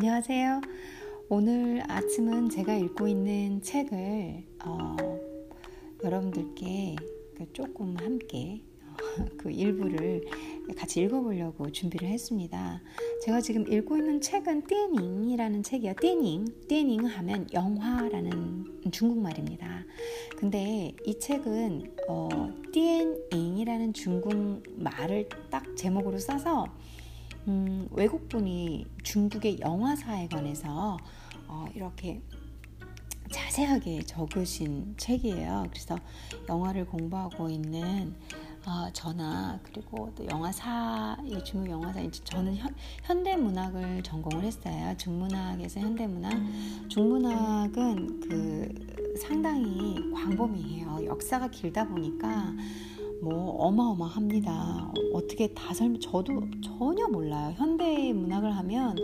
안녕하세요. 오늘 아침은 제가 읽고 있는 책을 어, 여러분들께 그 조금 함께 그 일부를 같이 읽어보려고 준비를 했습니다. 제가 지금 읽고 있는 책은 띠닝이라는 책이에요. 띠닝, 띠닝 하면 영화라는 중국말입니다. 근데 이 책은 어, 띠닝이라는 중국말을 딱 제목으로 써서 음, 외국분이 중국의 영화사에 관해서 어, 이렇게 자세하게 적으신 책이에요. 그래서 영화를 공부하고 있는 어, 저나 그리고 또 영화사, 중국 영화사, 저는 현, 현대 문학을 전공을 했어요. 중문학에서 현대 문학. 중문학은 그 상당히 광범위해요. 역사가 길다 보니까 뭐 어마어마합니다. 어떻게 다 설명 저도 전혀 몰라요. 현대 문학을 하면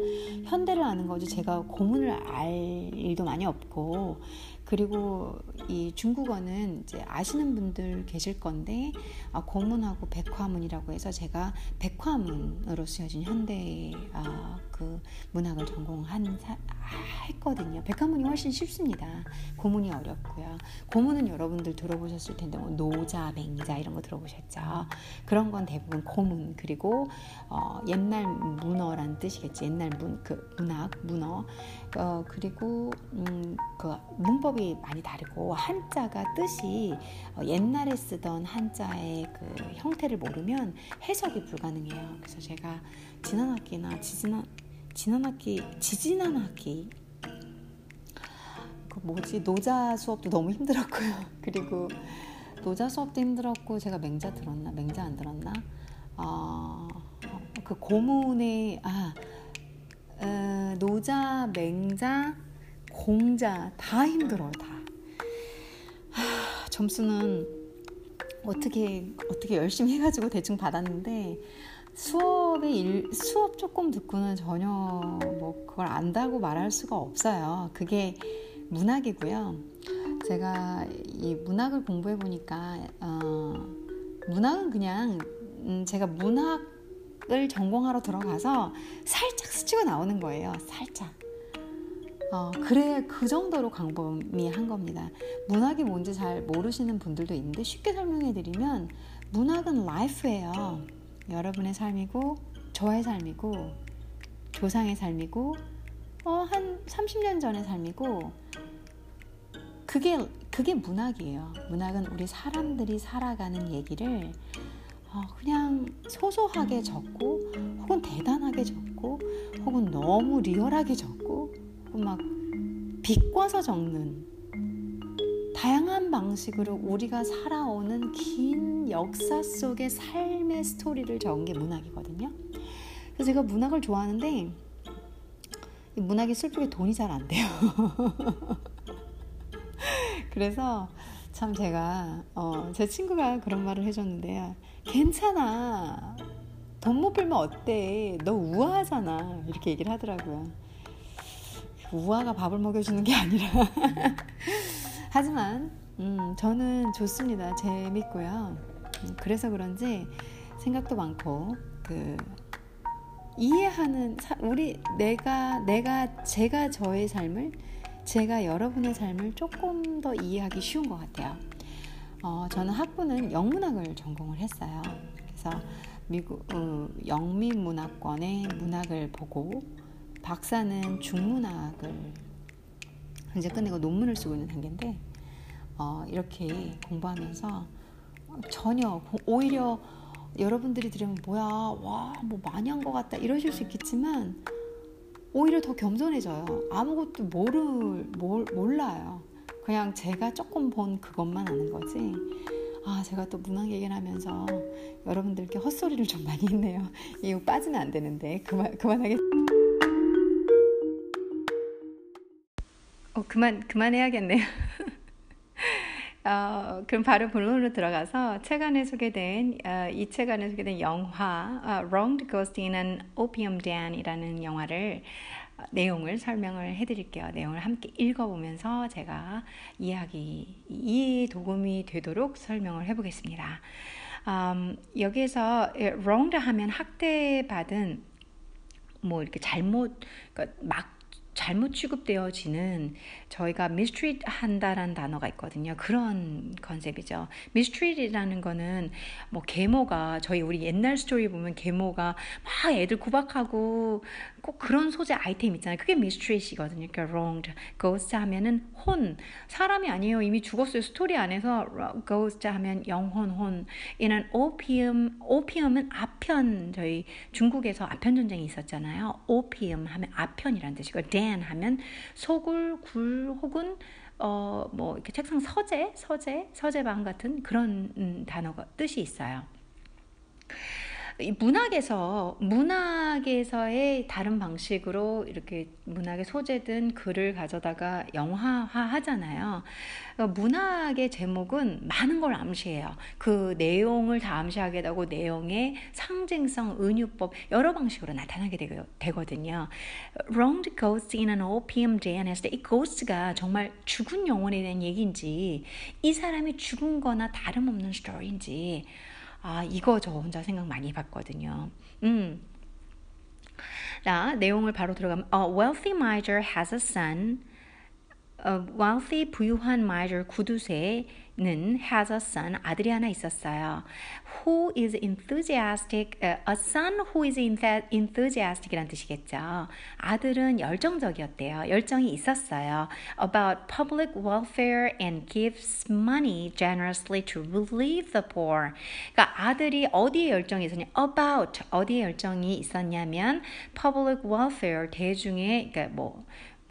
현대를 아는 거지 제가 고문을 알 일도 많이 없고 그리고 이 중국어는 이제 아시는 분들 계실 건데 아, 고문하고 백화문이라고 해서 제가 백화문으로 쓰여진 현대 아, 그 문학을 전공한 사, 아, 했거든요. 백화문이 훨씬 쉽습니다. 고문이 어렵고요. 고문은 여러분들 들어보셨을 텐데 뭐 노자, 맹자 이런 거 들어보셨죠. 그런 건 대부분 고문 그리고 어, 옛날 문어란 뜻이겠지. 옛날 문 그 문학 문어 어, 그리고 음, 그 문법이 많이 다르고 한자가 뜻이 어, 옛날에 쓰던 한자의 그 형태를 모르면 해석이 불가능해요. 그래서 제가 지난 학기나 지지난 지난 학기 지지난 학기 그 뭐지 노자 수업도 너무 힘들었고요. 그리고 노자 수업도 힘들었고 제가 맹자 들었나 맹자 안 들었나 어, 그 고문의 아 어, 노자, 맹자, 공자 다 힘들어요 다. 하, 점수는 어떻게 어떻게 열심히 해가지고 대충 받았는데 수업에 일, 수업 조금 듣고는 전혀 뭐 그걸 안다고 말할 수가 없어요. 그게 문학이고요. 제가 이 문학을 공부해 보니까 어, 문학은 그냥 음, 제가 문학 을 전공하러 들어가서 살짝 스치고 나오는 거예요. 살짝. 어, 그래 그 정도로 광범위한 겁니다. 문학이 뭔지 잘 모르시는 분들도 있는데 쉽게 설명해 드리면 문학은 라이프예요. 여러분의 삶이고 저의 삶이고 조상의 삶이고 어, 한 30년 전의 삶이고 그게 그게 문학이에요. 문학은 우리 사람들이 살아가는 얘기를 어, 그냥 소소하게 적고 혹은 대단하게 적고 혹은 너무 리얼하게 적고 혹은 막 비꼬아서 적는 다양한 방식으로 우리가 살아오는 긴 역사 속의 삶의 스토리를 적은 게 문학이거든요. 그래서 제가 문학을 좋아하는데 문학이 슬프게 돈이 잘 안 돼요. 그래서 참 제가 어, 제 친구가 그런 말을 해줬는데요. 괜찮아. 돈 못 벌면 어때? 너 우아하잖아. 이렇게 얘기를 하더라고요. 우아가 밥을 먹여주는 게 아니라. 하지만 음, 저는 좋습니다. 재밌고요. 음, 그래서 그런지 생각도 많고 그 이해하는 우리 내가 내가 제가 저의 삶을 제가 여러분의 삶을 조금 더 이해하기 쉬운 것 같아요. 어, 저는 학부는 영문학을 전공을 했어요. 그래서 미국 어, 영미문학권의 문학을 보고 박사는 중문학을 이제 끝내고 논문을 쓰고 있는 단계인데 어, 이렇게 공부하면서 전혀 오히려 여러분들이 들으면 뭐야 와 뭐 많이 한 것 같다 이러실 수 있겠지만 오히려 더 겸손해져요. 아무것도 모를, 몰, 몰라요. 그냥 제가 조금 본 그것만 아는 거지. 아, 제가 또 문학 얘기를 하면서 여러분들께 헛소리를 좀 많이 했네요. 이거 빠지면 안 되는데. 그만, 그만하겠 어, 그만, 그만해야겠네요. 어, 그럼 바로 본론으로 들어가서 책 안에 소개된 어, 이책 안에 소개된 영화 uh, Wronged Ghost in an Opium Den이라는 영화를 어, 내용을 설명을 해드릴게요. 내용을 함께 읽어보면서 제가 이야기 이해 도움이 되도록 설명을 해보겠습니다. um, 여기에서 wronged 하면 학대받은 뭐 이렇게 잘못 그러니까 막 잘못 취급되어지는 저희가 mistreat 한다라는 단어가 있거든요. 그런 컨셉이죠. mistreat이라는 거는 뭐 계모가 저희 우리 옛날 스토리 보면 계모가 막 애들 구박하고 꼭 그런 소재 아이템 있잖아요. 그게 mistreat이거든요. 그러니까 wronged, ghost 하면은 혼 사람이 아니에요. 이미 죽었어요. 스토리 안에서 ghost 하면 영혼 혼. 이는 opium, opium은 아편 저희 중국에서 아편 전쟁이 있었잖아요. opium 하면 아편이라는 뜻이고 dan 하면 소굴 굴 혹은 어, 뭐 이렇게 책상 서재, 서재, 서재방 같은 그런 음, 단어가 뜻이 있어요. 문학에서 문학에서의 다른 방식으로 이렇게 문학의 소재든 글을 가져다가 영화화 하잖아요. 그러니까 문학의 제목은 많은 걸 암시해요. 그 내용을 다 암시하게 되고 내용의 상징성, 은유법 여러 방식으로 나타나게 되거든요. Wronged ghost in an opium den 했을 때이 ghost가 정말 죽은 영혼에 대한 얘기인지 이 사람이 죽은 거나 다름없는 스토리인지 아, 이거 저 혼자 생각 많이 봤거든요. 음. 자, 내용을 바로 들어가면 A wealthy miser has a son. A wealthy 부유한 miser 구두쇠 는 has a son 아들이 하나 있었어요. who is enthusiastic, a son who is enthusiastic이란 뜻이겠죠. 아들은 열정적이었대요. 열정이 있었어요. About public welfare and gives money generously to relieve the poor. 그러니까 아들이 어디에 열정이 있었냐? About 어디에 열정이 있었냐면 public welfare 대중의 그러니까 뭐뭐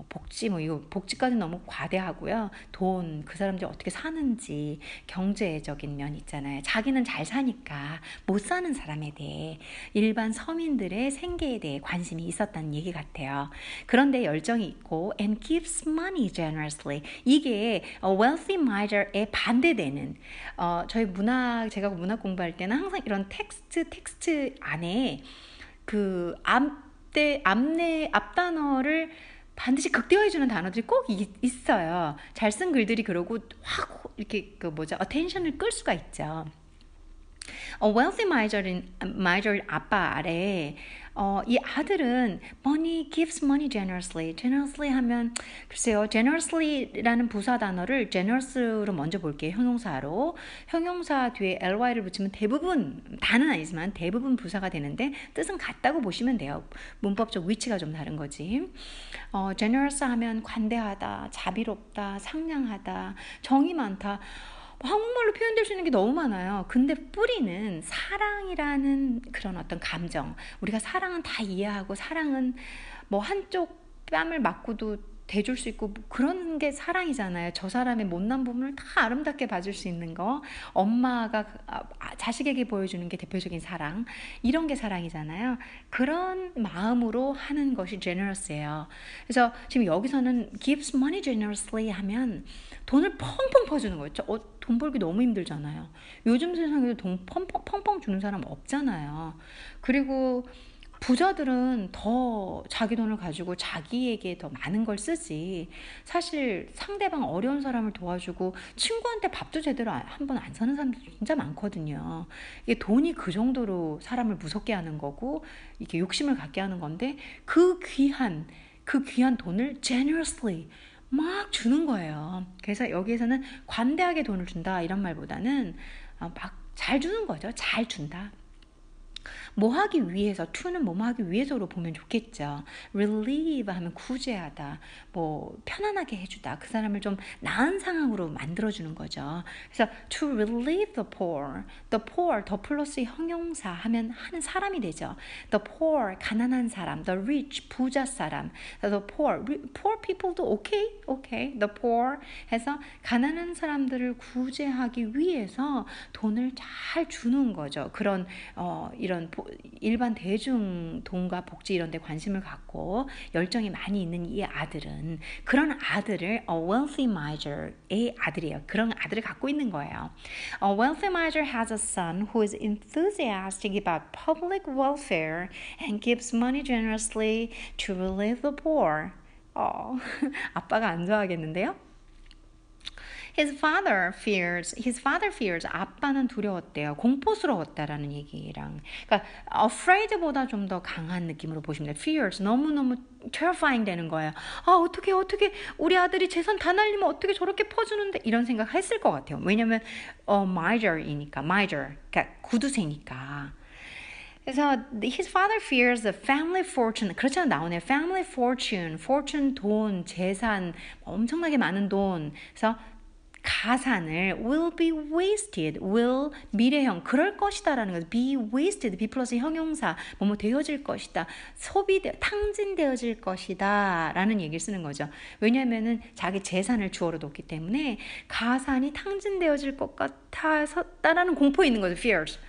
복지 뭐 이거 복지까지 너무 과대하고요. 돈 그 사람들이 어떻게 사는지 경제적인 면 있잖아요. 자기는 잘 사니까 못 사는 사람에 대해 일반 서민들의 생계에 대해 관심이 있었다는 얘기 같아요. 그런데 열정이 있고 and gives money generously 이게 wealthy miser에 반대되는 어, 저희 문학 제가 문학 공부할 때는 항상 이런 텍스트 텍스트 안에 그 앞대 앞내 앞단어를 반드시 극대화해주는 단어들이 꼭 있어요. 잘 쓴 글들이 그러고 확 이렇게 그 뭐죠? attention을 끌 수가 있죠. 어, wealthy miser인 miser 아빠 아래 어, 이 아들은 money gives money generously. generously 하면 글쎄요. generously라는 부사 단어를 generous로 먼저 볼게요. 형용사로. 형용사 뒤에 ly를 붙이면 대부분 다는 아니지만 대부분 부사가 되는데 뜻은 같다고 보시면 돼요. 문법적 위치가 좀 다른 거지. 어, generous 하면 관대하다, 자비롭다, 상냥하다, 정이 많다. 한국말로 표현될 수 있는 게 너무 많아요. 근데 뿌리는 사랑이라는 그런 어떤 감정. 우리가 사랑은 다 이해하고 사랑은 뭐 한쪽 뺨을 맞고도 대줄 수 있고 뭐 그런 게 사랑이잖아요. 저 사람의 못난 부분을 다 아름답게 봐줄 수 있는 거. 엄마가 아, 아, 자식에게 보여주는 게 대표적인 사랑. 이런 게 사랑이잖아요. 그런 마음으로 하는 것이 generous예요. 그래서 지금 여기서는 gives money generously 하면 돈을 펑펑 퍼주는 거예요. 어, 돈 벌기 너무 힘들잖아요. 요즘 세상에도 돈 펑펑 펑펑 주는 사람 없잖아요. 그리고 부자들은 더 자기 돈을 가지고 자기에게 더 많은 걸 쓰지. 사실 상대방 어려운 사람을 도와주고 친구한테 밥도 제대로 한 번 안 사는 사람들 진짜 많거든요. 이게 돈이 그 정도로 사람을 무섭게 하는 거고 이게 욕심을 갖게 하는 건데 그 귀한 그 귀한 돈을 generously 막 주는 거예요. 그래서 여기에서는 관대하게 돈을 준다 이런 말보다는 어, 막잘 주는 거죠. 잘 준다. 뭐 하기 위해서 to는 뭐 하기 위해서로 보면 좋겠죠. relieve 하면 구제하다, 뭐 편안하게 해 주다, 그 사람을 좀 나은 상황으로 만들어 주는 거죠. 그래서 to relieve the poor, the poor 더 플러스 형용사 하면 하는 사람이 되죠. the poor 가난한 사람, the rich 부자 사람, the poor poor people도 okay, okay, the poor 해서 가난한 사람들을 구제하기 위해서 돈을 잘 주는 거죠. 그런 어, 이런 일반 대중 돈과 복지 이런 데 관심을 갖고 열정이 많이 있는 이 아들은 그런 아들을 a wealthy miser의 아들이에요. 그런 아들을 갖고 있는 거예요. A wealthy miser has a son who is enthusiastic about public welfare and gives money generously to relieve the poor. 어, 아빠가 안 좋아하겠는데요? His father fears. His father fears. 아빠는 두려웠대요. 공포스러웠다라는 얘기랑. 그러니까 afraid보다 좀 더 강한 느낌으로 보시면 돼요. fears. 너무 너무 terrifying 되는 거예요. 아, 어떻게 어떻게 우리 아들이 재산 다 날리면 어떻게 저렇게 퍼주는데 이런 생각 했을 것 같아요. 왜냐면 어 miser이니까. miser. 그러니까 구두쇠니까. 그래서 his father fears the family fortune. 그렇잖아 나오네요. family fortune, fortune 돈, 재산, 엄청나게 많은 돈. 그래서 가산을 will be wasted, will 미래형 그럴 것이다라는 거죠. be wasted, be 플러스 형용사 뭐뭐 되어질 것이다, 소비되 탕진되어질 것이다라는 얘기를 쓰는 거죠. 왜냐하면은 자기 재산을 주어로 뒀기 때문에 가산이 탕진되어질 것 같아서다라는 공포에 있는 거죠. fears.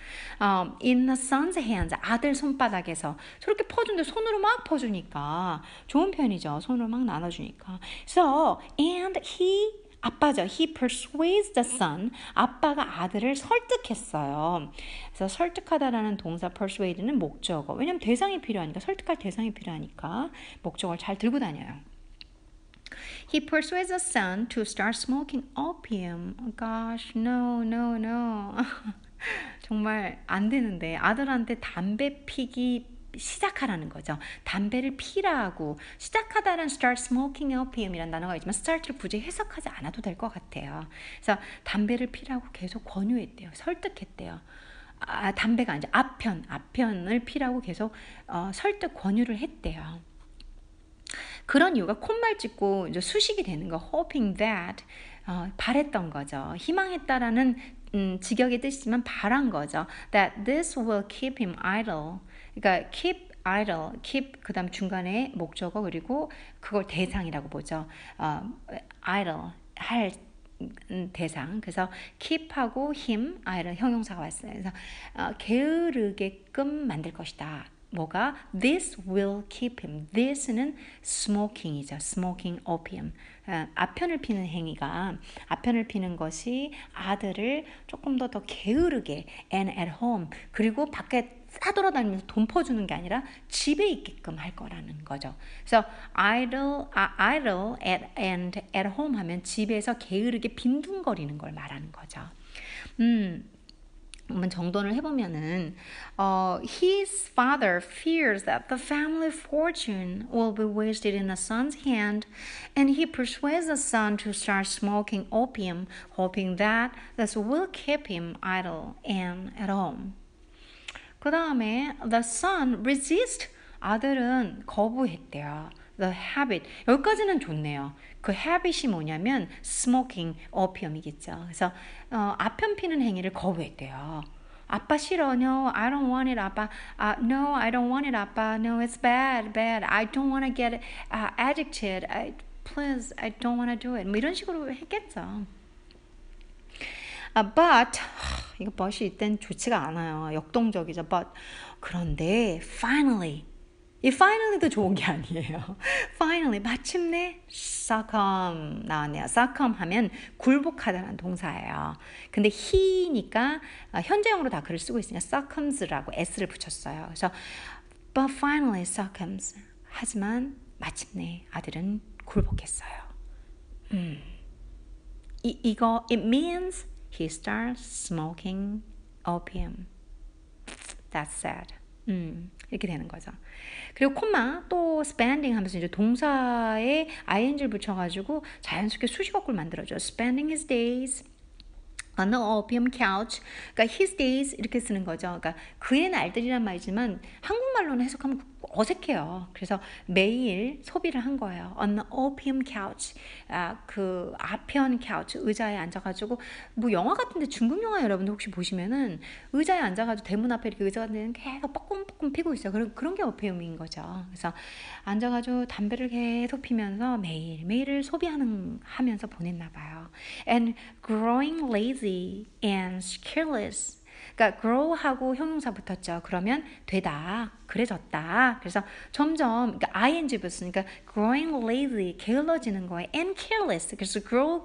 Um, in the son's hands, 아들 손바닥에서 저렇게 퍼준데 손으로 막 퍼주니까 좋은 편이죠. 손으로 막 나눠주니까. So and he 아빠죠. He persuades the son. 아빠가 아들을 설득했어요. 그래서 설득하다라는 동사 persuade는 목적어. 왜냐면 대상이 필요하니까 설득할 대상이 필요하니까 목적어를 잘 들고 다녀요. He persuades the son to start smoking opium. Gosh, no, no, no. 정말 안 되는데 아들한테 담배 피기 시작하라는 거죠. 담배를 피라고 시작하다는 start smoking opium이라는 단어가 있지만 start를 굳이 해석하지 않아도 될 것 같아요. 그래서 담배를 피라고 계속 권유했대요. 설득했대요. 아, 담배가 아니죠. 앞편, 앞편을 피라고 계속 어, 설득 권유를 했대요. 그런 이유가 콧말 찢고 이제 수식이 되는 거, hoping that 어, 바랬던 거죠. 희망했다라는 음, 직역의 뜻이지만 바란 거죠. That this will keep him idle. 그러니까 keep idle, keep 그다음 중간에 목적어 그리고 그걸 대상이라고 보죠. 어, idle 할 대상. 그래서 keep하고 him, idle 형용사가 왔어요. 그래서 어, 게으르게끔 만들 것이다. 뭐가 this will keep him. this는 smoking이죠. smoking opium. 어, 앞편을 피는 행위가 앞편을 피는 것이 아들을 조금 더더 게으르게 and at home 그리고 밖에 싸돌아다니면서 돈 퍼주는 게 아니라 집에 있게끔 할 거라는 거죠. 그래서 idle, idle at, and at home 하면 집에서 게으르게 빈둥거리는 걸 말하는 거죠. 음, 한번 정돈을 해보면은 어, his father fears that the family fortune will be wasted in the son's hand and he persuades the son to start smoking opium hoping that this will keep him idle and at home. 그 다음에 the son resist 아들은 거부했대요. The habit 여기까지는 좋네요. 그 habit이 뭐냐면 smoking opium이겠죠. 그래서 어, 아편 피는 행위를 거부했대요. 아빠 싫어. No, I don't want it, 아빠. Uh, no, I don't want it, 아빠. No, it's bad, bad. I don't want to get uh, addicted. I, please, I don't want to do it. 뭐 이런 식으로 했겠죠. Uh, but 이거 but이 이땐 좋지가 않아요. 역동적이죠. But 그런데 finally 이 finally도 좋은 게 아니에요. finally 마침내 succumb 나왔네요. succumb 하면 굴복하다는 동사예요. 근데 he니까 현재형으로 다 글을 쓰고 있으니까 succumbs라고 s를 붙였어요. 그래서 but finally succumbs 하지만 마침내 아들은 굴복했어요. 음. 이, 이거 it means he starts smoking opium. That's sad. 음, 이렇게 되는 거죠. 그리고 콤마 또 spending 하면서 이제 동사에 ing를 붙여가지고 자연스럽게 수식어구를 만들어줘. spending his days on the opium couch. 그러니까 his days 이렇게 쓰는 거죠. 그러니까 그의 날들이란 말이지만 한국말로는 해석하면 어색해요. 그래서 매일 소비를 한 거예요. On the opium couch. 아, 그 아편 couch 의자에 앉아가지고 뭐 영화 같은데 중국 영화 여러분들 혹시 보시면은 의자에 앉아가지고 대문 앞에 이렇게 의자 같은 데 계속 뻐끔뻐끔 피고 있어요. 그런 그런 게 오피움인 거죠. 그래서 앉아가지고 담배를 계속 피면서 매일 매일을 소비하는 하면서 보냈나 봐요. And growing lazy and careless. 그러니까 grow하고 형용사 붙었죠. 그러면 되다, 그래졌다. 그래서 점점 그러니까 ing 붙으니까 growing lazy, 게을러지는 거에 and careless. 그래서 grow,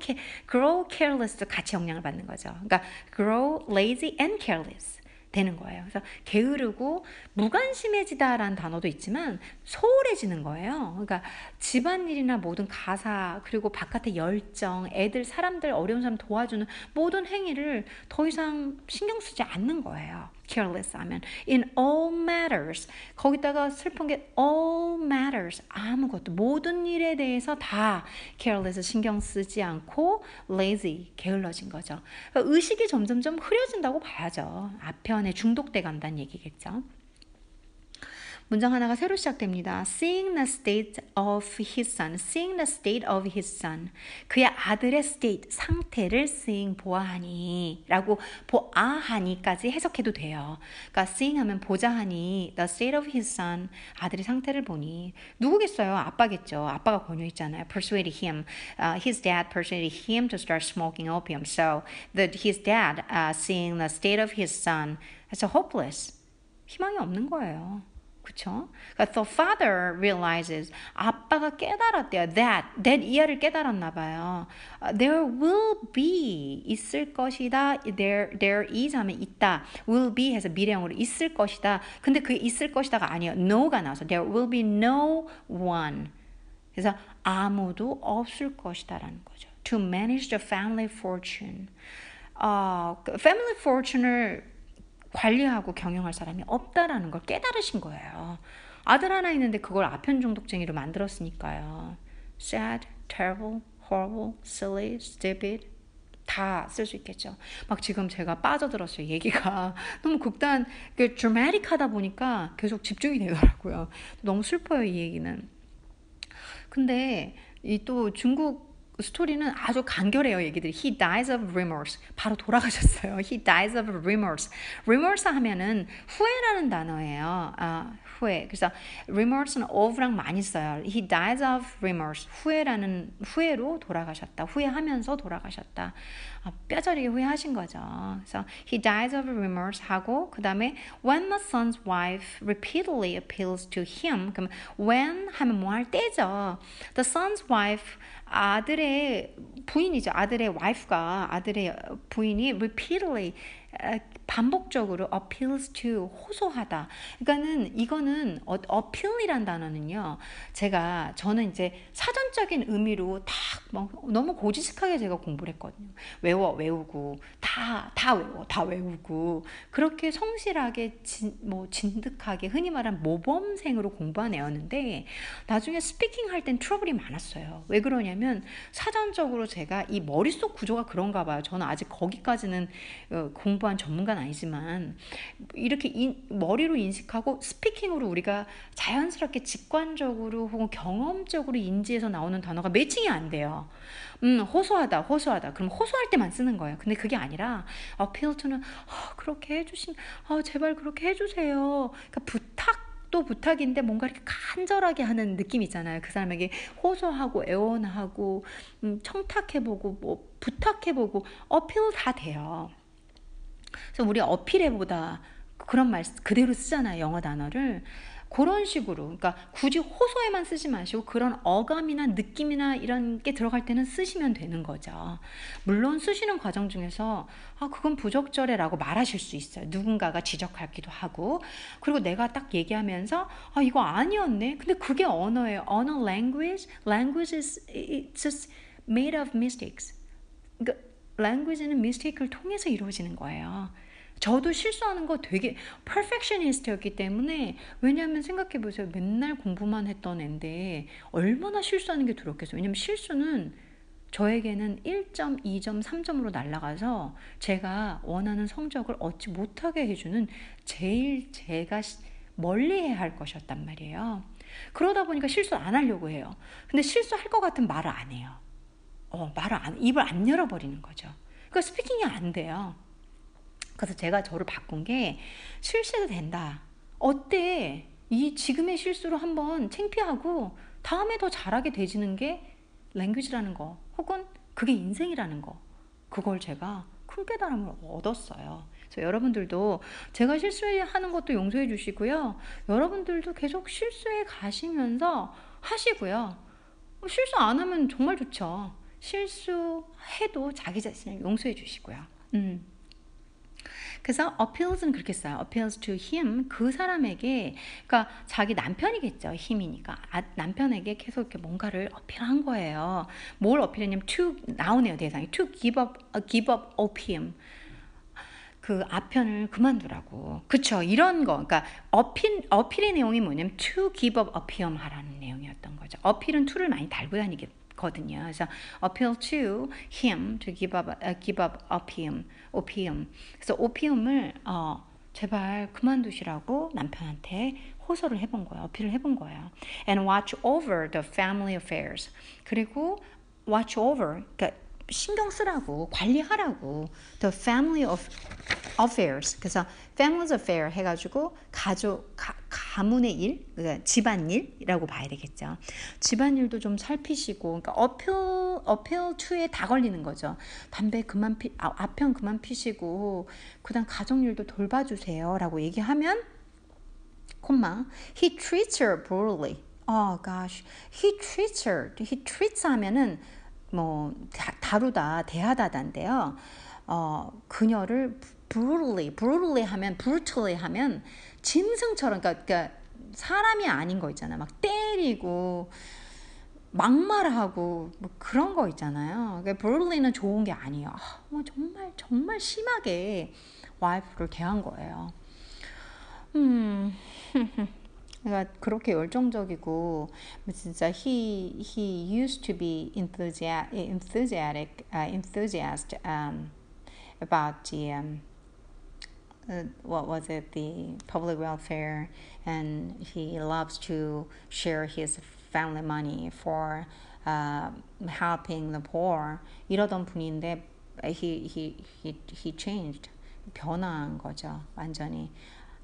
grow careless도 같이 영향을 받는 거죠. 그러니까 grow lazy and careless. 되는 거예요. 그래서 게으르고 무관심해지다라는 단어도 있지만 소홀해지는 거예요. 그러니까 집안일이나 모든 가사 그리고 바깥의 열정, 애들, 사람들 어려운 사람 도와주는 모든 행위를 더 이상 신경 쓰지 않는 거예요. Careless 하면 in all matters 거기다가 슬픈 게 all matters 아무것도 모든 일에 대해서 다 careless 신경 쓰지 않고 lazy 게을러진 거죠. 그러니까 의식이 점점점 흐려진다고 봐야죠. 앞편에 중독돼 간다는 얘기겠죠. 문장 하나가 새로 시작됩니다. Seeing the state of his son. Seeing the state of his son. 그의 아들의 state, 상태를 seeing 보아하니 라고 보아하니까지 해석해도 돼요. 그러니까 seeing 하면 보자하니 the state of his son. 아들의 상태를 보니 누구겠어요? 아빠겠죠. 아빠가 권유했잖아요. Persuaded him. Uh, his dad persuaded him to start smoking opium. So that his dad uh, seeing the state of his son as hopeless. 희망이 없는 거예요. 그쵸? 그러니까 the father realizes 아빠가 깨달았대요. That that 이하를 깨달았나 봐요. There will be 있을 것이다. There there is 하면 있다. Will be 해서 미래형으로 있을 것이다. 근데 그 있을 것이다가 아니에요. No가 나와서 there will be no one. 그래서 아무도 없을 것이다라는 거죠. To manage the family fortune. 어, family fortune을 관리하고 경영할 사람이 없다라는 걸 깨달으신 거예요. 아들 하나 있는데 그걸 아편 중독쟁이로 만들었으니까요. sad, terrible, horrible, silly, stupid 다 쓸 수 있겠죠. 막 지금 제가 빠져들었어요. 얘기가 너무 극단, 그 드라마틱하다 보니까 계속 집중이 되더라고요. 너무 슬퍼요, 이 얘기는. 근데 이 또 중국 스토리는 아주 간결해요, 얘기들이. He dies of remorse. 바로 돌아가셨어요. He dies of remorse. remorse 하면은 후회라는 단어예요. 아, 후회. 그래서 remorse는 of랑 많이 써요. He dies of remorse. 후회라는 후회로 돌아가셨다. 후회하면서 돌아가셨다. 아, 뼈저리게 후회하신 거죠. 그래서 he dies of remorse 하고 그 다음에 when the son's wife repeatedly appeals to him. 그럼 when 하면 뭐 할 때죠. The son's wife 아들의 부인이죠. 아들의 wife가 아들의 부인이 repeatedly 반복적으로 appeals to 호소하다. 그러니까는 이거는 appeal이란 단어는요. 제가 저는 이제 사전적인 의미로 다뭐 너무 고지식하게 제가 공부를 했거든요. 외워 외우고 다다 외워 다 외우고 그렇게 성실하게 진, 뭐 진득하게 흔히 말하는 모범생으로 공부한 애였는데 나중에 스피킹 할 땐 트러블이 많았어요. 왜 그러냐면 사전적으로 제가 이 머릿속 구조가 그런가 봐요. 저는 아직 거기까지는 어, 공 부한 전문가는 아니지만 이렇게 인, 머리로 인식하고 스피킹으로 우리가 자연스럽게 직관적으로 혹은 경험적으로 인지해서 나오는 단어가 매칭이 안 돼요. 음, 호소하다, 호소하다. 그럼 호소할 때만 쓰는 거예요. 근데 그게 아니라 appeal to는 어, 그렇게 해주신, 어, 제발 그렇게 해주세요. 그러니까 부탁 또 부탁인데 뭔가 이렇게 간절하게 하는 느낌 있잖아요. 그 사람에게 호소하고 애원하고 음, 청탁해보고 뭐 부탁해보고 어필 다 돼요. 그래서 우리 어필해보다 그런 말 그대로 쓰잖아요. 영어 단어를. 그런 식으로 그러니까 굳이 호소에만 쓰지 마시고 그런 어감이나 느낌이나 이런 게 들어갈 때는 쓰시면 되는 거죠. 물론 쓰시는 과정 중에서 아 그건 부적절해라고 말하실 수 있어요. 누군가가 지적하기도 하고 그리고 내가 딱 얘기하면서 아 이거 아니었네. 근데 그게 언어예요. 언어 language language is it's just made of mistakes. 그러니까 language는 mistake를 통해서 이루어지는 거예요. 저도 실수하는 거 되게 perfectionist였기 때문에 왜냐하면 생각해 보세요. 맨날 공부만 했던 앤데 얼마나 실수하는 게 두렵겠어요. 왜냐면 실수는 저에게는 1점, 2점, 3점으로 날아가서 제가 원하는 성적을 얻지 못하게 해주는 제일 제가 멀리 해야 할 것이었단 말이에요. 그러다 보니까 실수 안 하려고 해요. 근데 실수할 것 같은 말을 안 해요. 어, 말을 안, 입을 안 열어버리는 거죠. 그러니까 스피킹이 안 돼요. 그래서 제가 저를 바꾼 게 실수해도 된다. 어때? 이 지금의 실수로 한번 창피하고 다음에 더 잘하게 되지는 게 랭귀지라는 거 혹은 그게 인생이라는 거 그걸 제가 큰 깨달음을 얻었어요. 그래서 여러분들도 제가 실수하는 것도 용서해 주시고요. 여러분들도 계속 실수해 가시면서 하시고요. 실수 안 하면 정말 좋죠. 실수해도 자기 자신을 용서해 주시고요. 음. 그래서 appeals는 그렇게 써요. appeals to him 그 사람에게 그러니까 자기 남편이겠죠. 힘이니까 아, 남편에게 계속 이렇게 뭔가를 어필한 거예요. 뭘 어필했냐면 to 나오네요 대상이 to give up uh, give up opium 그 아편을 그만두라고. 그쵸. 이런 거. 그러니까 어필, 어필의 내용이 뭐냐면 to give up opium 하라는 내용이었던 거죠. 어필은 to를 많이 달고 다니 거든요. 그래서 appeal to him to give up, uh, give up opium, opium. 그래서 오피움을 어, 제발 그만두시라고 남편한테 호소를 해본 거예요. 어필을 해본 거예요. And watch over the family affairs. 그리고 watch over, 그러니까 신경 쓰라고 관리하라고 the family of affairs 그래서 family's affair 해가지고 가족 가, 가문의 일 그러니까 집안일이라고 봐야 되겠죠. 집안일도 좀 살피시고 그러니까 appeal appeal to에 다 걸리는 거죠. 담배 그만 피 아, 아편 그만 피시고 그 다음 가정일도 돌봐주세요 라고 얘기하면 콤마 he treats her brutally oh gosh. He treats her. He treats 하면은 뭐 다, 루다 대하다단데요. 어, 그녀를 brutally, brutally 하면 brutally 하면 짐승처럼 그러니까, 그러니까 사람이 아닌 거 있잖아. 막 때리고 막말하고 뭐 그런 거 있잖아요. 그러니까 brutally는 좋은 게 아니에요. 아, 뭐 정말 정말 심하게 와이프를 대한 거예요. 음. 그러니까 그렇게 열정적이고 진짜 he he used to be enthusiastic enthusiastic uh, enthusiast um, about the um, uh, what was it the public welfare and he loves to share his family money for uh, helping the poor 이러던 분인데 he he he he changed 변한 거죠 완전히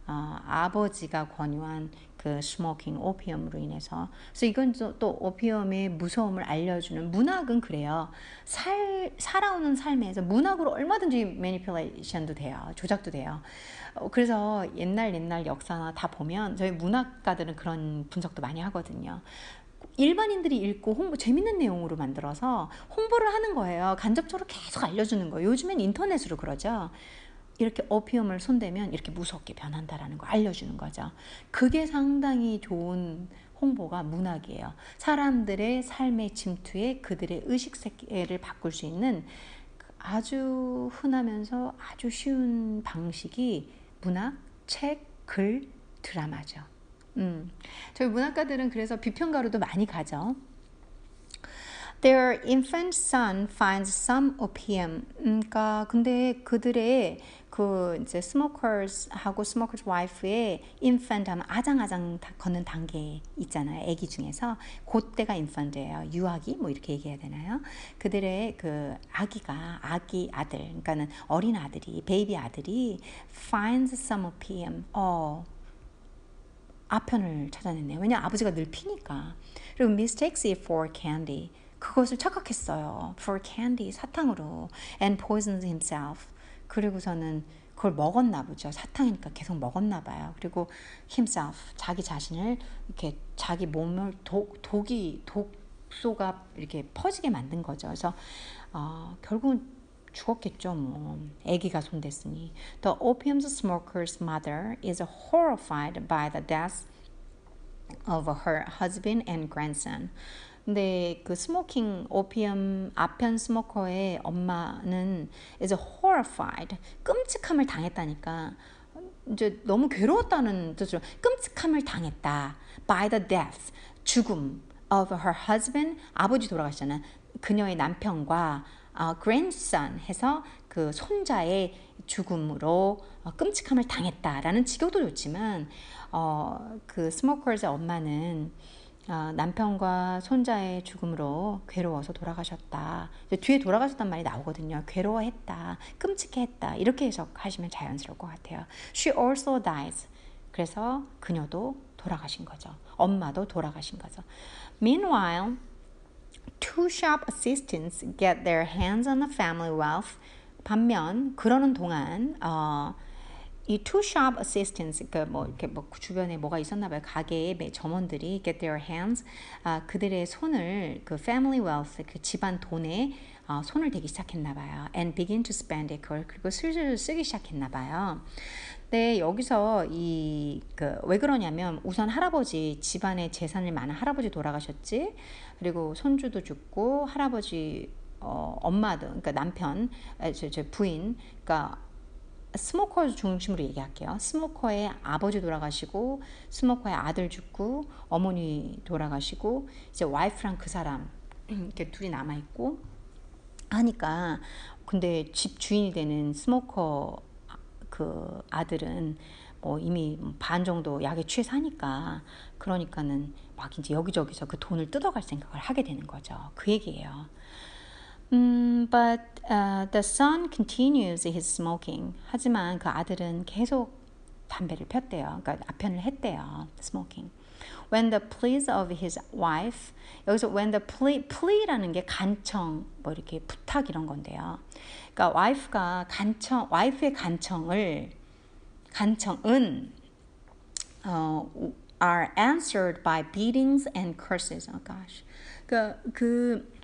어, 아버지가 권유한 그 스모킹 오피엄으로 인해서 그래서 이건 또 opium의 무서움을 알려주는 문학은 그래요. 살 살아오는 삶에서 문학으로 얼마든지 manipulation도 돼요. 조작도 돼요. 어, 그래서 옛날 옛날 역사나 다 보면 저희 문학가들은 그런 분석도 많이 하거든요. 일반인들이 읽고 홍보 재밌는 내용으로 만들어서 홍보를 하는 거예요. 간접적으로 계속 알려주는 거예요. 요즘엔 인터넷으로 그러죠. 이렇게 오피움을 손대면 이렇게 무섭게 변한다라는 거 알려주는 거죠. 그게 상당히 좋은 홍보가 문학이에요. 사람들의 삶의 침투에 그들의 의식 세계를 바꿀 수 있는 아주 흔하면서 아주 쉬운 방식이 문학, 책, 글, 드라마죠. 음, 저희 문학가들은 그래서 비평가로도 많이 가죠. Their infant son finds some opium. 그러니까 근데 그들의 그 이제 smoker's하고 smoker's wife의 infant 하면 아장아장 걷는 단계 있잖아요. 아기 중에서 그때가 infant예요. 유아기 뭐 이렇게 얘기해야 되나요? 그들의 그 아기가 아기 아들 그러니까는 어린 아들이 baby 아들이 finds some opium. 어 아편을 찾아냈네요. 왜냐 아버지가 늘 피니까. 그리고 mistakes it for candy. 그것을 착각했어요. for candy 사탕으로 and poisons himself. 그리고서는 그걸 먹었나 보죠. 사탕이니까 계속 먹었나 봐요. 그리고 himself 자기 자신을 이렇게 자기 몸을 독 독이 독소가 이렇게 퍼지게 만든 거죠. 그래서 어, 결국은 죽었겠죠, 뭐. 아기가 손댔으니. The opium smoker's mother is horrified by the death of her husband and grandson. 근데 그 smoking opium 아편 smoker의 엄마는 is horrified 끔찍함을 당했다니까. 이제 너무 괴로웠다는 뜻으로 끔찍함을 당했다 by the death 죽음 of her husband 아버지 돌아가셨잖아. 그녀의 남편과 어, grandson 해서 그 손자의 죽음으로 어, 끔찍함을 당했다라는 직역도 좋지만 어, 그 스모커의 엄마는 어, 남편과 손자의 죽음으로 괴로워서 돌아가셨다. 뒤에 돌아가셨단 말이 나오거든요. 괴로워했다. 끔찍했다. 이렇게 해석하시면 자연스러울 것 같아요. She also dies. 그래서 그녀도 돌아가신 거죠. 엄마도 돌아가신 거죠. Meanwhile, two shop assistants get their hands on the family wealth. 반면 그러는 동안 어, 이 shop assistants 그러니까 뭐 이렇게 뭐 주변에 뭐가 있었나 봐요. 가게의 점원들이 get their hands 아, 그들의 손을 그 family wealth 그 집안 돈에 어, 손을 대기 시작했나 봐요. and begin to spend it 그걸 그리고 슬슬 쓰기 시작했나 봐요. 네, 여기서 이 그 왜 그러냐면 우선 할아버지 집안에 재산을 많은 할아버지 돌아가셨지. 그리고 손주도 죽고 할아버지 어, 엄마도 그러니까 남편 제, 제 부인 그러니까 smoker 중심으로 얘기할게요. smoker의 아버지 돌아가시고 smoker의 아들 죽고 어머니 돌아가시고 이제 와이프랑 그 사람 이렇게 둘이 남아 있고 하니까 근데 집 주인이 되는 smoker 그 아들은 뭐 이미 반 정도 약에 취해 사니까 그러니까는 막 이제 여기저기서 그 돈을 뜯어갈 생각을 하게 되는 거죠. 그 얘기예요. Um, but uh, the son continues his smoking. 하지만 그 아들은 계속 담배를 폈대요. 그러니까 아편을 했대요. smoking. When the pleas of his wife 여기서 when the plea plea라는 게 간청 뭐 이렇게 부탁 이런 건데요. 그러니까 와이프가 간청 와이프의 간청을 간청은 어, are answered by beatings and curses. Oh gosh. 그그 그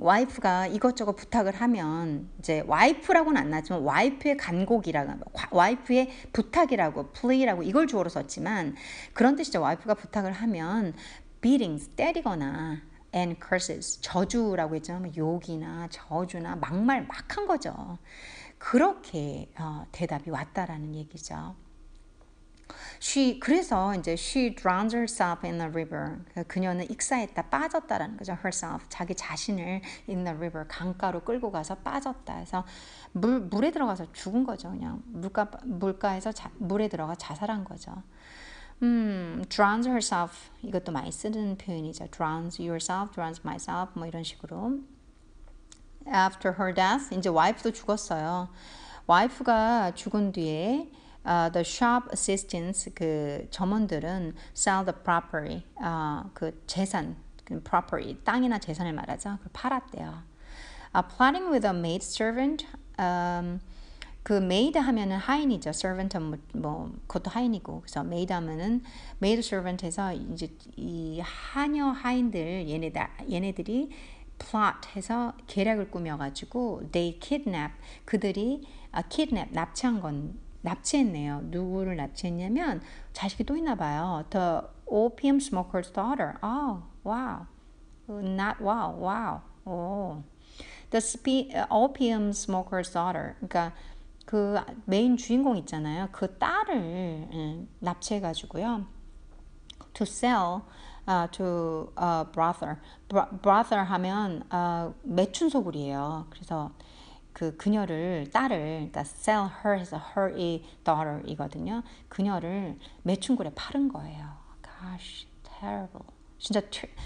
와이프가 이것저것 부탁을 하면 이제 와이프라고는 안 나지만 와이프의 간곡이라고 와이프의 부탁이라고 ple라고 이걸 주어로 썼지만 그런 뜻이죠. 와이프가 부탁을 하면 beatings 때리거나 and curses 저주라고 했잖아요. 욕이나 저주나 막말 막 한 거죠. 그렇게 어, 대답이 왔다라는 얘기죠. She 그래서 이제 she drowns herself in the river. 그녀는 익사했다, 빠졌다라는 거죠. herself 자기 자신을 in the river 강가로 끌고 가서 빠졌다. 해서 물 물에 들어가서 죽은 거죠. 그냥 물가 물가에서 자, 물에 들어가 자살한 거죠. 음, drowns herself 이것도 많이 쓰는 표현이죠. drowns yourself, drowns myself 뭐 이런 식으로. After her death 이제 와이프도 죽었어요. 와이프가 죽은 뒤에 uh, the shop assistants 그 점원들은 sell the property uh, 그 재산 그 property 땅이나 재산을 말하죠. 그걸 팔았대요. Uh, plotting with a maid servant um, 그 maid 하면은 하인이죠. servant은 뭐, 뭐 그것도 하인이고 그래서 maid 하면은 maid servant에서 이제 이 하녀 하인들 얘네들 얘네들이 plot 해서 계략을 꾸며가지고 they kidnap 그들이 아, kidnap 납치한 건 납치했네요. 누구를 납치했냐면 자식이 또 있나 봐요. The opium smoker's daughter. Oh, wow. Not wow, wow. 오. The opium smoker's daughter. 그러니까 그 메인 주인공 있잖아요. 그 딸을 음, 납치해가지고요. To sell uh, to a brother. brother 하면 uh, 매춘 소굴이에요. 그래서 그 그녀를 딸을 그러니까 sell her 해서 her의 daughter이거든요. 그녀를 매춘굴에 팔은 거예요. Gosh, terrible. 진짜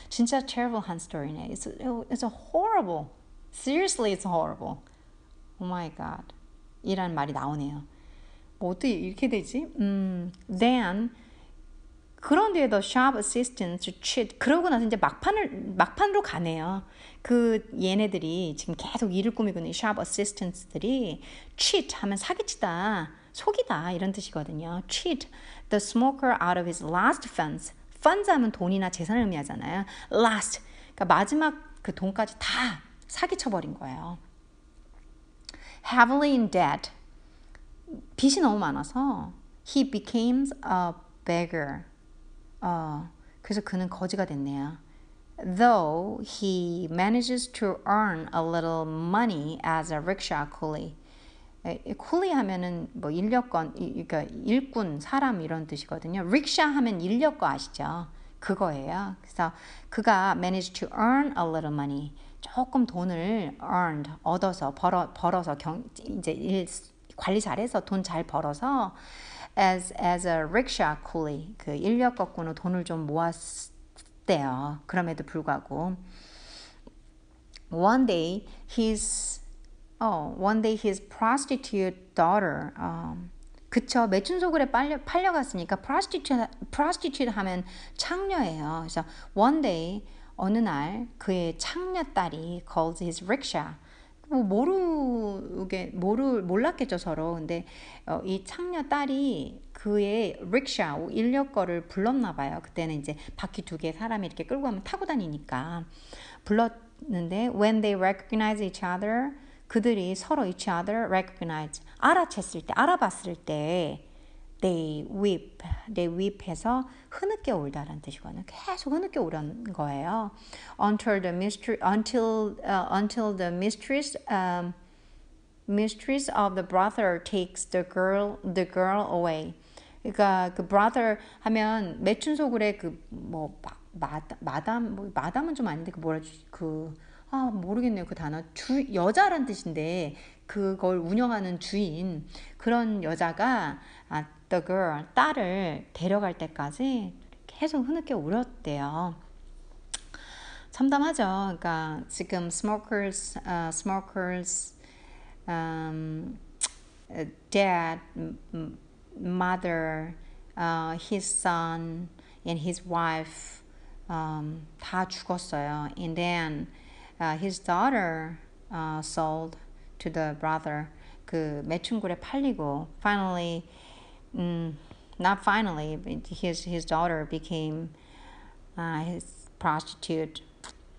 진짜 terrible 한 스토리네. It's it's horrible. Seriously, it's horrible. Oh my god. 이란 말이 나오네요. 뭐 어떻게 이렇게 되지? 음, then 그런데 the shop assistant cheat 그러고 나서 이제 막판을 막판으로 가네요. 그 얘네들이 지금 계속 일을 꾸미고 있는 shop assistants들이 cheat 하면 사기치다, 속이다 이런 뜻이거든요. cheat the smoker out of his last funds. funds 하면 돈이나 재산을 의미하잖아요. last 그러니까 마지막 그 돈까지 다 사기쳐 버린 거예요. heavily in debt 빚이 너무 많아서 he became a beggar. 어, 그래서 그는 거지가 됐네요. Though he manages to earn a little money as a rickshaw coolie. 쿨리 하면은 뭐 인력건, 그러니까 일꾼, 사람 이런 뜻이거든요. 릭샤 하면 인력거 아시죠? 그거예요. 그래서 그가 managed to earn a little money. 조금 돈을 earned, 얻어서, 벌어, 벌어서, 경, 이제 일, 관리 잘해서 돈 잘 벌어서 as as a rickshaw coolie 그 인력 거꾸로 돈을 좀 모았대요. 그럼에도 불구하고 one day his oh one day his prostitute daughter um, 그쵸 매춘소굴에 빨려, 팔려갔으니까 prostitute prostitute 하면 창녀예요. 그래서 one day 어느 날 그의 창녀 딸이 calls his rickshaw 뭐 모르게 모르 몰랐겠죠 서로. 근데 어, 이 창녀 딸이 그의 릭샤 인력 거를 불렀나 봐요. 그때는 이제 바퀴 두 개 사람이 이렇게 끌고 가면 타고 다니니까 불렀 알아챘는데 when they recognize each other 그들이 서로 each other recognize 알아챘을 때 알아봤을 때 they weep they weep해서 흐느껴 울다라는 뜻이거든요. 계속 흐느껴 울은 거예요. until the mystery until uh, until the mistress um, mistress of the brother takes the girl the girl away. 그러니까 그 brother 하면 매춘소굴의 그뭐 마담 뭐 마담은 좀 아닌데 그 뭐라 그 아, 모르겠네요. 그 단어. 주, 여자란 뜻인데, 그걸 운영하는 주인, 그런 여자가, 아, the girl, 딸을 데려갈 때까지 계속 흐느껴 울었대요. 참담하죠. 그러니까 지금 smokers, uh, smokers, um, dad, mother, uh, his son, and his wife um, 다 죽었어요. And then uh, his daughter uh, sold to the brother. 그 매춘굴에 팔리고 finally, um, not finally, his his daughter became uh, his prostitute.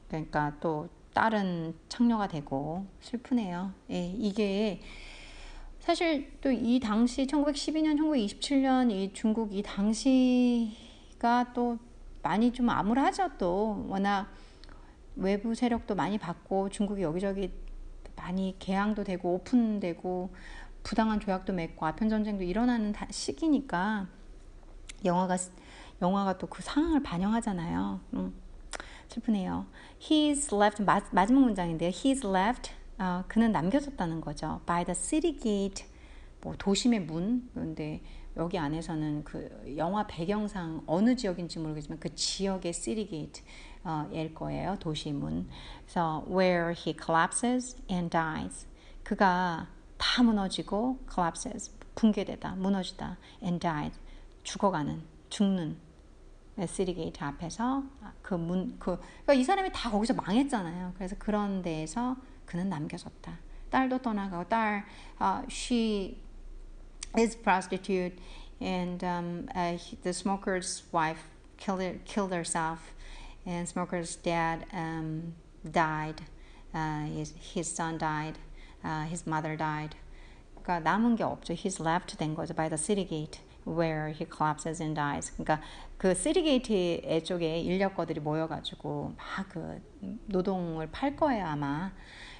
그러니까 또 다른 창녀가 되고 슬프네요. 예, 이게 사실 또 이 당시 1912년, 1927년 이 중국 이 당시가 또 많이 좀 암울하죠. 또 워낙 외부 세력도 많이 받고 중국이 여기저기 많이 개항도 되고 오픈되고 부당한 조약도 맺고 아편 전쟁도 일어나는 시기니까 영화가 영화가 또 그 상황을 반영하잖아요. 음, 슬프네요. He's left 마, 마지막 문장인데요. He's left 어, 그는 남겨졌다는 거죠. By the city gate 뭐 도심의 문 그런데 여기 안에서는 그 영화 배경상 어느 지역인지 모르겠지만 그 지역의 city gate 어, 일 거예요. 도시문. 그래서 where he collapses and dies. 그가 다 무너지고 collapses 붕괴되다, 무너지다 and died 죽어가는, 죽는 city gate 앞에서 그 문, 그, 그러니까 이 사람이 다 거기서 망했잖아요. 그래서 그런 데에서 그는 남겨졌다. 딸도 떠나가고 딸, uh, she is prostitute and um, uh, the smoker's wife killed, killed herself and Smoker's dad um, died. Uh, his, his son died. Uh, his mother died. 그러니까 남은 게 없죠. He's left 된 거죠. By the city gate where he collapses and dies. 그러니까 그 city gate 쪽에 인력거들이 모여가지고 막 그 노동을 팔 거예요 아마.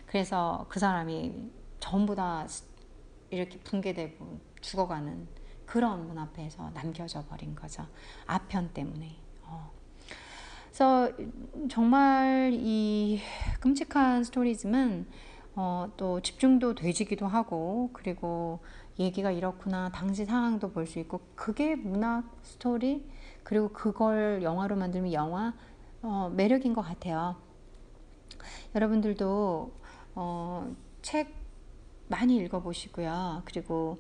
그래서 그 사람이 전부 다 이렇게 붕괴되고 죽어가는 그런 문 앞에서 남겨져 버린 거죠. 아편 때문에. 어. 그래서 정말 이 끔찍한 스토리지만 어, 또 집중도 되지기도 하고 그리고 얘기가 이렇구나 당시 상황도 볼 수 있고 그게 문학 스토리 그리고 그걸 영화로 만들면 영화 어, 매력인 것 같아요. 여러분들도 어, 책 많이 읽어보시고요. 그리고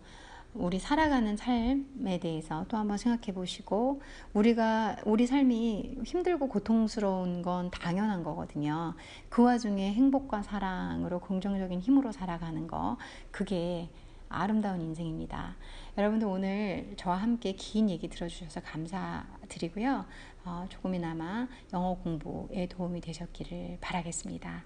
우리 살아가는 삶에 대해서 또 한번 생각해 보시고 우리가 우리 삶이 힘들고 고통스러운 건 당연한 거거든요. 그 와중에 행복과 사랑으로 긍정적인 힘으로 살아가는 거 그게 아름다운 인생입니다. 여러분들 오늘 저와 함께 긴 얘기 들어주셔서 감사드리고요. 어, 조금이나마 영어 공부에 도움이 되셨기를 바라겠습니다.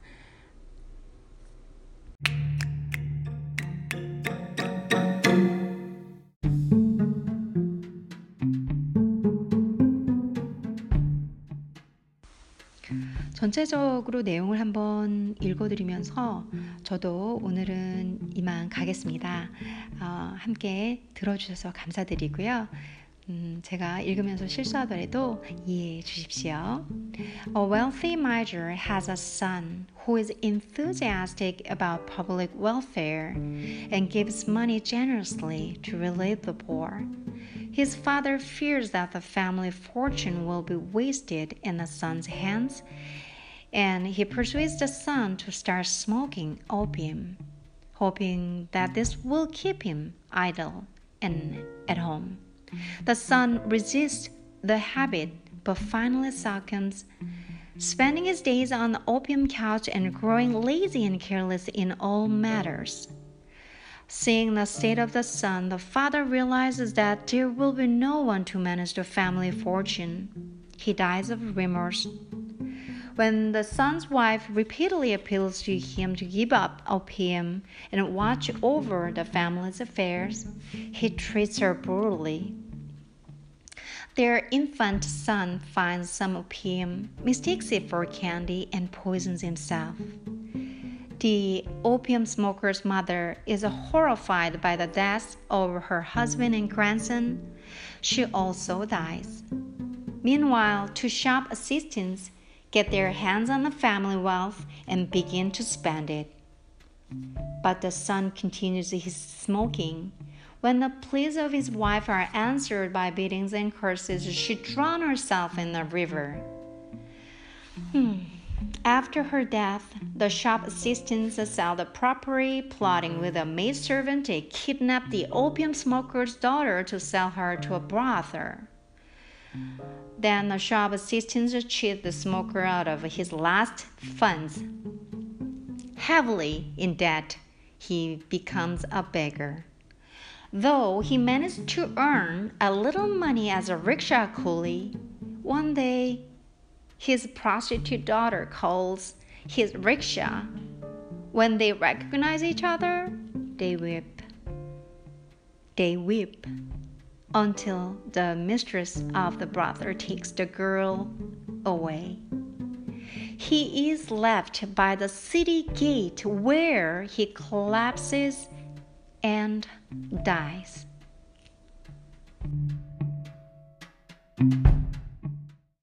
전체적으로 내용을 한번 읽어드리면서 저도 오늘은 이만 가겠습니다. 어, 함께 들어주셔서 감사드리고요. 음, 제가 읽으면서 실수하더라도 이해해 주십시오. A wealthy miser has a son who is enthusiastic about public welfare and gives money generously to relieve the poor. His father fears that the family fortune will be wasted in the son's hands and he persuades the son to start smoking opium, hoping that this will keep him idle and at home. The son resists the habit but finally succumbs, spending his days on the opium couch and growing lazy and careless in all matters. Seeing the state of the son, the father realizes that there will be no one to manage the family fortune. He dies of remorse When the son's wife repeatedly appeals to him to give up opium and watch over the family's affairs, he treats her brutally. Their infant son finds some opium, mistakes it for candy, and poisons himself. The opium smoker's mother is horrified by the deaths of her husband and grandson. She also dies. Meanwhile, two shop assistants get their hands on the family wealth and begin to spend it. But the son continues his smoking. When the pleas of his wife are answered by beatings and curses, she drowns herself in the river. Hmm. After her death, the shop assistants sell the property, plotting with a maidservant to kidnap the opium smoker's daughter to sell her to a brother. Then the shop assistant cheat the smoker out of his last funds. Heavily in debt, he becomes a beggar. Though he managed to earn a little money as a rickshaw coolie, one day his prostitute daughter calls his rickshaw. When they recognize each other, they weep. They weep until the mistress of the brother takes the girl away. He is left by the city gate where he collapses and dies.